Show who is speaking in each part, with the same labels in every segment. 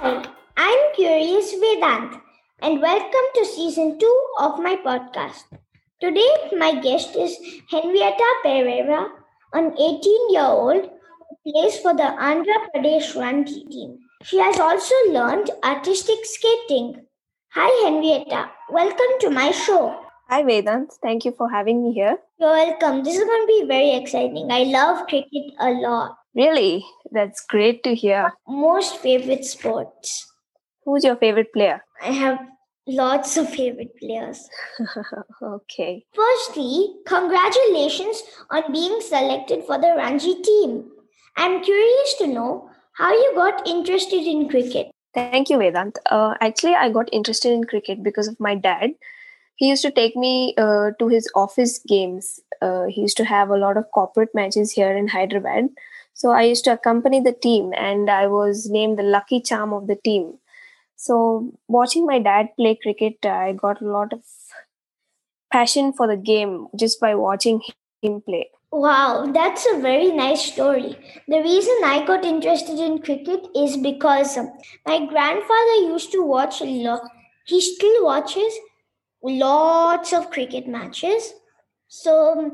Speaker 1: Hi, I'm Curious Vedanth, and welcome to season two of my podcast. Today, my guest is Henrietta Pereira, an 18 year old who plays for the Andhra Pradesh Ranji team. She has also learned artistic skating. Hi, Henrietta. Welcome to my show.
Speaker 2: Hi Vedanth, thank you for having me here.
Speaker 1: You're welcome. This is going to be very exciting. I love cricket a lot.
Speaker 2: Really, that's great to hear.
Speaker 1: Most favorite sports.
Speaker 2: Who's your favorite player?
Speaker 1: I have lots of favorite players.
Speaker 2: okay.
Speaker 1: Firstly, congratulations on being selected for the Ranji team. I'm curious to know how you got interested in cricket.
Speaker 2: Thank you, Vedanth. Uh, actually, I got interested in cricket because of my dad. He used to take me uh, to his office games. Uh, he used to have a lot of corporate matches here in Hyderabad. So I used to accompany the team, and I was named the lucky charm of the team. So watching my dad play cricket, I got a lot of passion for the game just by watching him play.
Speaker 1: Wow, that's a very nice story. The reason I got interested in cricket is because um, my grandfather used to watch a lot. He still watches lots of cricket matches. So um,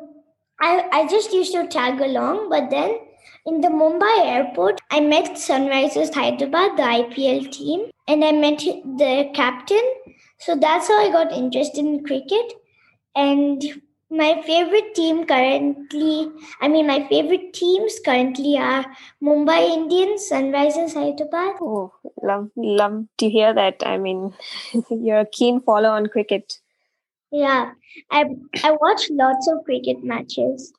Speaker 1: I, I just used to tag along. But then in the Mumbai airport, I met Sunrisers Hyderabad, the IPL team, and I met the captain. So that's how I got interested in cricket. And my favorite team currently, I mean, my favorite teams currently are Mumbai Indians, Sunrisers Hyderabad.
Speaker 2: Oh, love, love to hear that. I mean, you're a keen follower on cricket.
Speaker 1: Yeah, I I watch lots of cricket matches.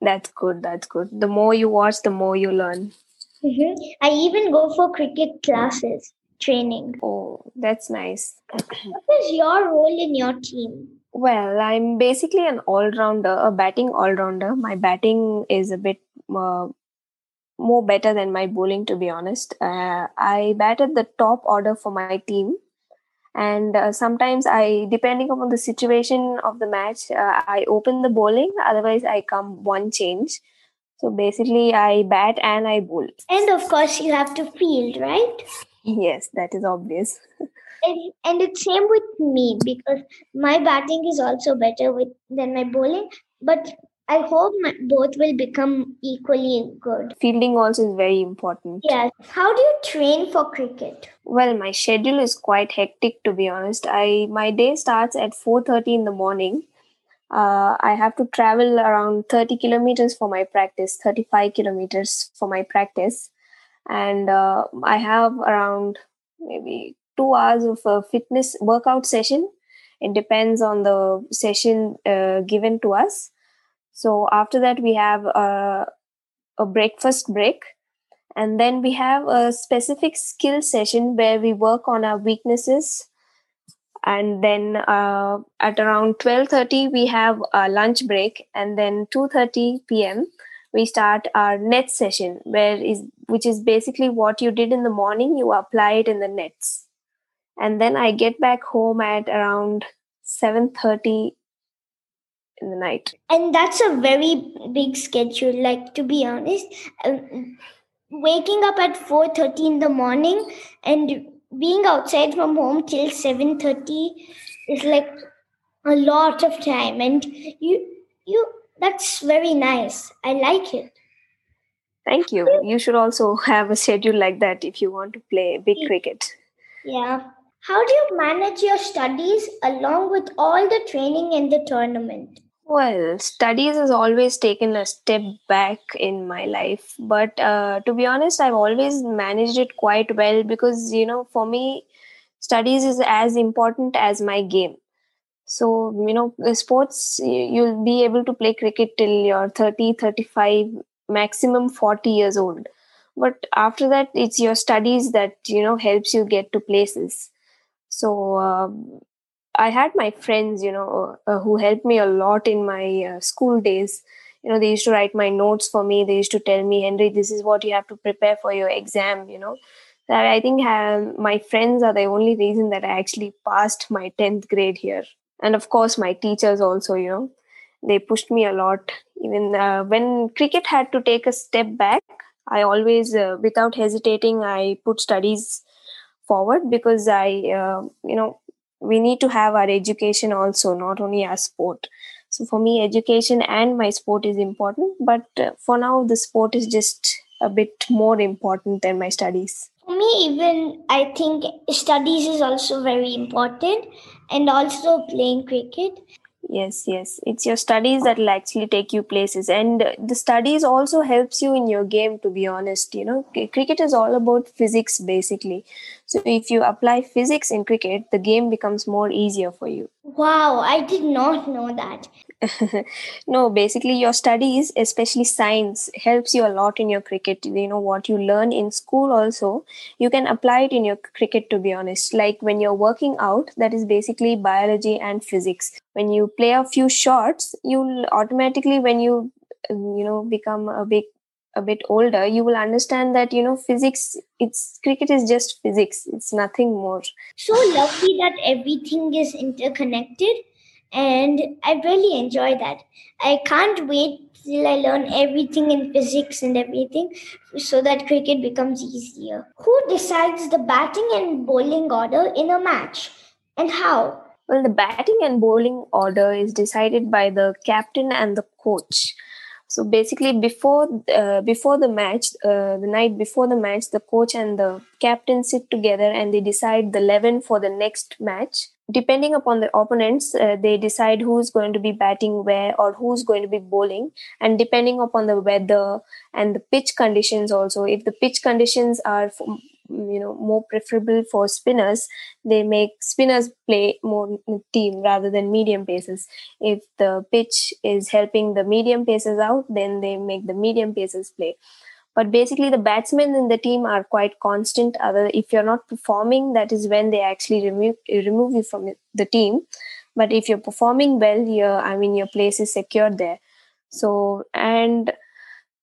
Speaker 2: That's good. That's good. The more you watch, the more you learn.
Speaker 1: hmm I even go for cricket classes, training.
Speaker 2: Oh, that's nice.
Speaker 1: What is your role in your team?
Speaker 2: Well, I'm basically an all rounder, a batting all rounder. My batting is a bit uh, more better than my bowling, to be honest. Uh, I bat at the top order for my team. And uh, sometimes I, depending upon the situation of the match, uh, I open the bowling. Otherwise, I come one change. So basically, I bat and I bowl.
Speaker 1: And of course, you have to field, right?
Speaker 2: Yes, that is obvious.
Speaker 1: And, and it's same with me because my batting is also better with than my bowling. But I hope my, both will become equally good.
Speaker 2: Fielding also is very important.
Speaker 1: Yes. How do you train for cricket?
Speaker 2: Well, my schedule is quite hectic to be honest. I my day starts at 4:30 in the morning. Uh, I have to travel around 30 kilometers for my practice, 35 kilometers for my practice, and uh, I have around maybe two hours of a fitness workout session. It depends on the session uh, given to us. So after that, we have a, a breakfast break. And then we have a specific skill session where we work on our weaknesses. And then uh, at around 12.30 we have a lunch break. And then 2.30 p.m we start our net session where is which is basically what you did in the morning you apply it in the nets. And then i get back home at around 7.30 in the night
Speaker 1: And that's a very big schedule. Like to be honest, um, waking up at four thirty in the morning and being outside from home till seven thirty is like a lot of time. And you you that's very nice. I like it.
Speaker 2: thank you you should also have a schedule like that if you want to play big cricket
Speaker 1: Yeah. How do you manage your studies along with all the training and the tournament?
Speaker 2: Well, studies has always taken a step back in my life, but uh, to be honest, I've always managed it quite well because you know, for me, studies is as important as my game. So, you know, sports, you'll be able to play cricket till you're 30, 35, maximum 40 years old. But after that, it's your studies that, you know, helps you get to places. So, um, I had my friends, you know, uh, who helped me a lot in my uh, school days. You know, they used to write my notes for me. They used to tell me, Henry, this is what you have to prepare for your exam. You know, that I think um, my friends are the only reason that I actually passed my tenth grade here. and of course my teachers also you know they pushed me a lot even uh, when cricket had to take a step back i always uh, without hesitating i put studies forward because i uh, you know we need to have our education also not only our sport. So for me education and my sport is important but uh, for now the sport is just a bit more important than my studies.
Speaker 1: For me even i think studies is also very important and also playing cricket
Speaker 2: yes yes. It's your studies that will actually take you places. And the studies also helps you in your game to be honest you know. Cricket is all about physics basically. So if you apply physics in cricket the game becomes more easier for you.
Speaker 1: Wow i did not know that
Speaker 2: no basically your studies especially science helps you a lot in your cricket. You know what you learn in school also you can apply it in your cricket to be honest. Like when you're working out that is basically biology and physics. When you play a few shots you'll automatically when you um, you know become a big a bit older you will understand that you know physics it's cricket is just physics. It's nothing more.
Speaker 1: So lovely that everything is interconnected and I really enjoy that. I can't wait till I learn everything in physics and everything so that cricket becomes easier. Who decides the batting and bowling order in a match and how?
Speaker 2: Well, the batting and bowling order is decided by the captain and the coach. So basically, before uh, before the match, uh, the night before the match, the coach and the captain sit together and they decide the eleven for the next match depending upon the opponents, uh, they decide who's going to be batting where or who's going to be bowling. And depending upon the weather and the pitch conditions, also, if the pitch conditions are you know more preferable for spinners they make spinners play more team rather than medium paces. If the pitch is helping the medium paces out then they make the medium paces play. But basically the batsmen in the team are quite constant. Other if you're not performing that is when they actually remove remove you from the team. But if you're performing well your i mean your place is secured there. So and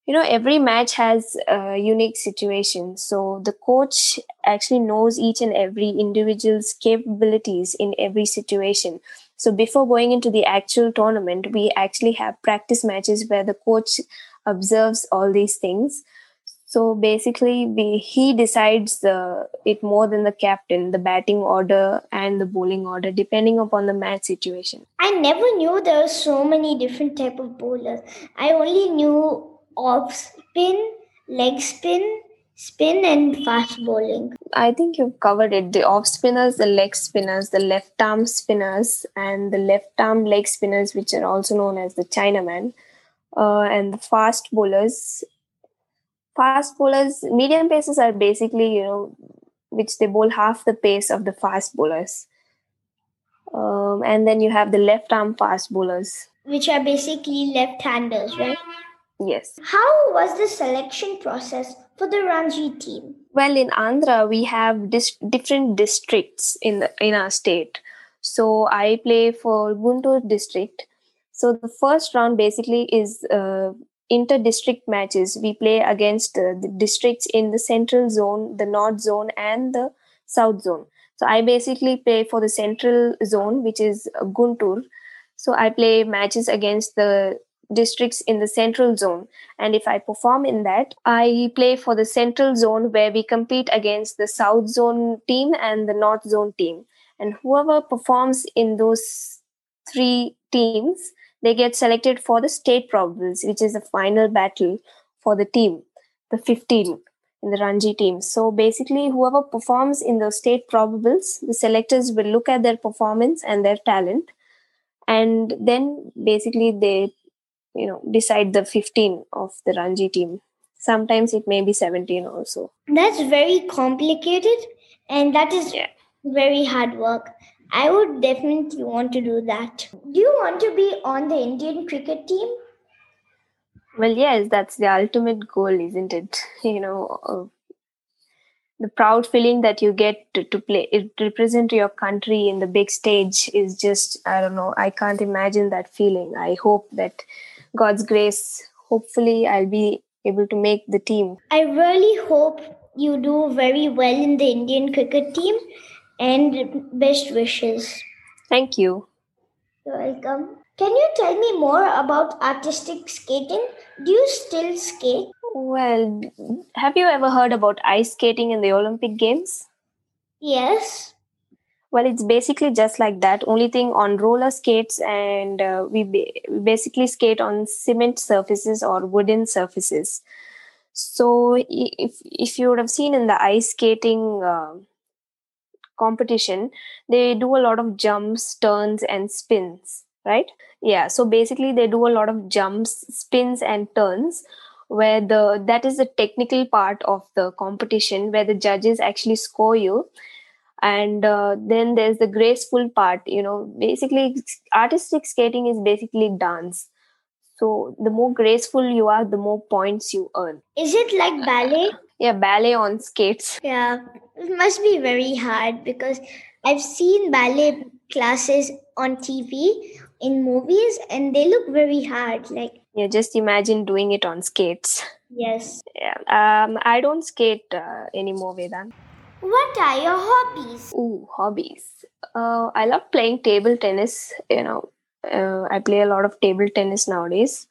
Speaker 2: you know every match has a unique situation so the coach actually knows each and every individual's capabilities in every situation so before going into the actual tournament we actually have practice matches where the coach observes all these things so basically, we, he decides the it more than the captain, the batting order and the bowling order, depending upon the match situation.
Speaker 1: I never knew there were so many different type of bowlers. I only knew off spin, leg spin, spin, and fast bowling.
Speaker 2: I think you've covered it. The off spinners, the leg spinners, the left arm spinners, and the left arm leg spinners, which are also known as the Chinaman. Uh, and the fast bowlers fast bowlers, medium paces are basically, you know, which they bowl half the pace of the fast bowlers. Um, and then you have the left arm fast bowlers,
Speaker 1: which are basically left handers, right?
Speaker 2: Yes.
Speaker 1: How was the selection process for the Ranji team?
Speaker 2: Well, in Andhra, we have dis- different districts in the in our state. So I play for Guntur district. So the first round basically is uh, inter-district matches we play against uh, the districts in the central zone the north zone and the south zone so i basically play for the central zone which is uh, guntur so i play matches against the districts in the central zone. And if i perform in that i play for the central zone where we compete against the south zone team and the north zone team. And whoever performs in those three teams they get selected for the state probables, which is the final battle for the team, the 15 in the Ranji team. So basically, whoever performs in the state probables, the selectors will look at their performance and their talent, and then basically they, you know, decide the 15 of the Ranji team. Sometimes it may be 17 also.
Speaker 1: That's very complicated, and that is yeah. very hard work. I would definitely want to do that. Do you want to be on the Indian cricket team?
Speaker 2: Well, yes, that's the ultimate goal, isn't it? You know, uh, the proud feeling that you get to, to play, it represent your country in the big stage is just, I don't know, I can't imagine that feeling. I hope that God's grace, hopefully, I'll be able to make the team.
Speaker 1: I really hope you do very well in the Indian cricket team and best wishes.
Speaker 2: Thank you.
Speaker 1: You're welcome. Can you tell me more about artistic skating? Do you still skate?
Speaker 2: Well, have you ever heard about ice skating in the Olympic Games?
Speaker 1: Yes.
Speaker 2: Well, it's basically just like that. Only thing on roller skates, and uh, we ba- basically skate on cement surfaces or wooden surfaces. So, if if you would have seen in the ice skating uh, competition, they do a lot of jumps, turns, and spins, right? Yeah. So basically, they do a lot of jumps, spins, and turns. Where the that is the technical part of the competition, where the judges actually score you, and uh, then there's the graceful part you know basically artistic skating is basically dance so the more graceful you are the more points you earn
Speaker 1: Is it like ballet?
Speaker 2: yeah ballet on skates
Speaker 1: Yeah, it must be very hard because I've seen ballet classes on TV in movies and they look very hard. Like,
Speaker 2: yeah just imagine doing it on skates
Speaker 1: yes.
Speaker 2: yeah um i don't skate uh, anymore vedanth
Speaker 1: What are your hobbies?
Speaker 2: Ooh, hobbies. Uh, I love playing table tennis. You know, uh, I play a lot of table tennis nowadays.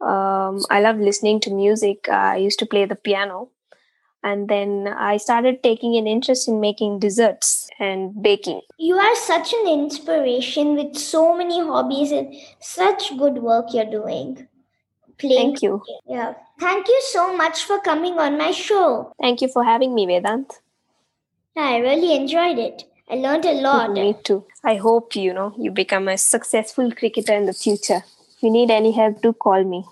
Speaker 2: Um, I love listening to music. I used to play the piano. And then I started taking an interest in making desserts and baking.
Speaker 1: You are such an inspiration with so many hobbies and such good work you're doing. Playing.
Speaker 2: Thank you.
Speaker 1: Yeah. Thank you so much for coming on my show.
Speaker 2: Thank you for having me, Vedanth.
Speaker 1: I really enjoyed it. I learned a lot.
Speaker 2: Me too. I hope you know you become a successful cricketer in the future. If you need any help, do call me.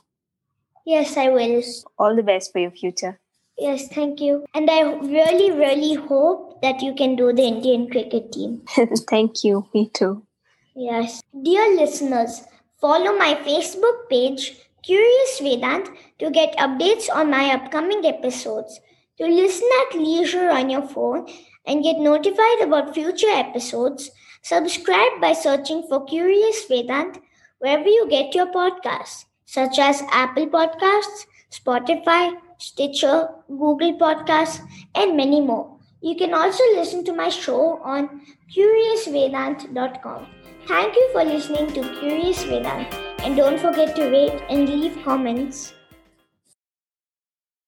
Speaker 1: Yes, I will.
Speaker 2: All the best for your future.
Speaker 1: Yes, thank you. And I really, really hope that you can do the Indian cricket team.
Speaker 2: Thank you. Me too.
Speaker 1: Yes. Dear listeners, follow my Facebook page, Curious Vedanth, to get updates on my upcoming episodes. To listen at leisure on your phone and get notified about future episodes, subscribe by searching for Curious Vedanth wherever you get your podcasts, such as Apple Podcasts, Spotify, Stitcher, Google Podcasts, and many more. You can also listen to my show on curiousvedanth.com. Thank you for listening to Curious Vedanth and don't forget to rate and leave comments.